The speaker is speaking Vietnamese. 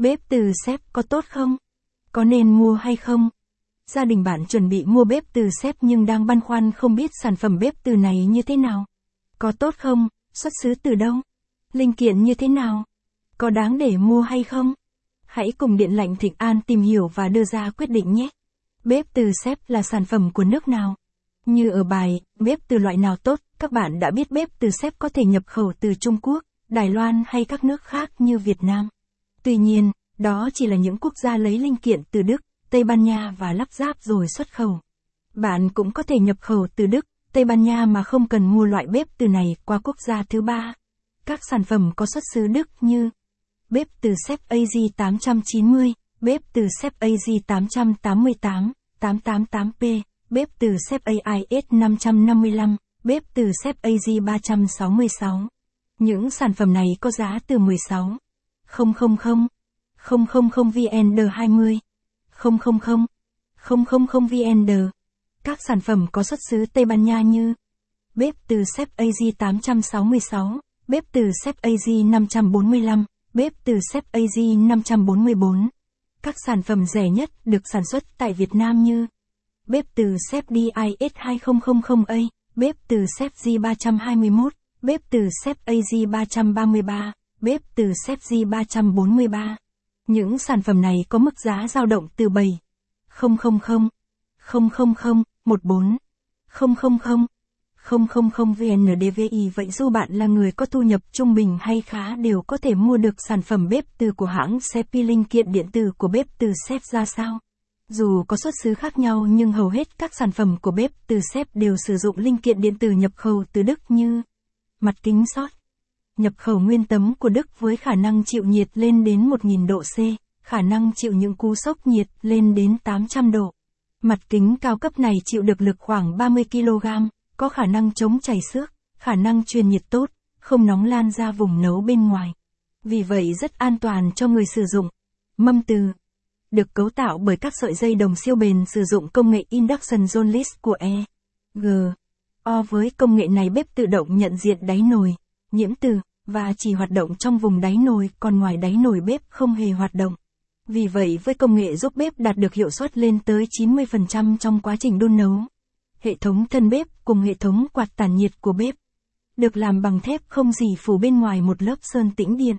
Bếp từ xếp có tốt không? Có nên mua hay không? Gia đình bạn chuẩn bị mua bếp từ xếp nhưng đang băn khoăn không biết sản phẩm bếp từ này như thế nào. Có tốt không? Xuất xứ từ đâu? Linh kiện như thế nào? Có đáng để mua hay không? Hãy cùng Điện lạnh Thịnh An tìm hiểu và đưa ra quyết định nhé. Bếp từ xếp là sản phẩm của nước nào? Như ở bài, bếp từ loại nào tốt, các bạn đã biết bếp từ xếp có thể nhập khẩu từ Trung Quốc, Đài Loan hay các nước khác như Việt Nam. Tuy nhiên, đó chỉ là những quốc gia lấy linh kiện từ Đức, Tây Ban Nha và lắp ráp rồi xuất khẩu. Bạn cũng có thể nhập khẩu từ Đức, Tây Ban Nha mà không cần mua loại bếp từ này qua quốc gia thứ ba. Các sản phẩm có xuất xứ Đức như bếp từ Sep AZ 890, bếp từ Sep AZ 888, 888P, bếp từ Sep AIS 555, bếp từ Sep AZ 366. Những sản phẩm này có giá từ 16 000 000 VND20 000 000 VND. Các sản phẩm có xuất xứ Tây Ban Nha như bếp từ Sep AZ 866, bếp từ Sep AZ 545, bếp từ Sep AZ 544. Các sản phẩm rẻ nhất được sản xuất tại Việt Nam như bếp từ Sep DIS 2000A, bếp từ Sep G321, bếp từ Sep AZ333, bếp từ Sepsi 343. Những sản phẩm này có mức giá dao động từ 7 000 000 14 000 000 VNDVI vậy dù bạn là người có thu nhập trung bình hay khá đều có thể mua được sản phẩm bếp từ của hãng Sepi linh kiện điện tử của bếp từ Sep ra sao? Dù có xuất xứ khác nhau nhưng hầu hết các sản phẩm của bếp từ Sep đều sử dụng linh kiện điện tử nhập khẩu từ Đức như mặt kính sót, nhập khẩu nguyên tấm của Đức với khả năng chịu nhiệt lên đến 1000 độ C, khả năng chịu những cú sốc nhiệt lên đến 800 độ. Mặt kính cao cấp này chịu được lực khoảng 30 kg, có khả năng chống chảy xước, khả năng truyền nhiệt tốt, không nóng lan ra vùng nấu bên ngoài. Vì vậy rất an toàn cho người sử dụng. Mâm từ được cấu tạo bởi các sợi dây đồng siêu bền sử dụng công nghệ Induction Zone List của E. G. O với công nghệ này bếp tự động nhận diện đáy nồi, nhiễm từ, và chỉ hoạt động trong vùng đáy nồi, còn ngoài đáy nồi bếp không hề hoạt động. Vì vậy với công nghệ giúp bếp đạt được hiệu suất lên tới 90% trong quá trình đun nấu. Hệ thống thân bếp cùng hệ thống quạt tản nhiệt của bếp được làm bằng thép không gì phủ bên ngoài một lớp sơn tĩnh điện.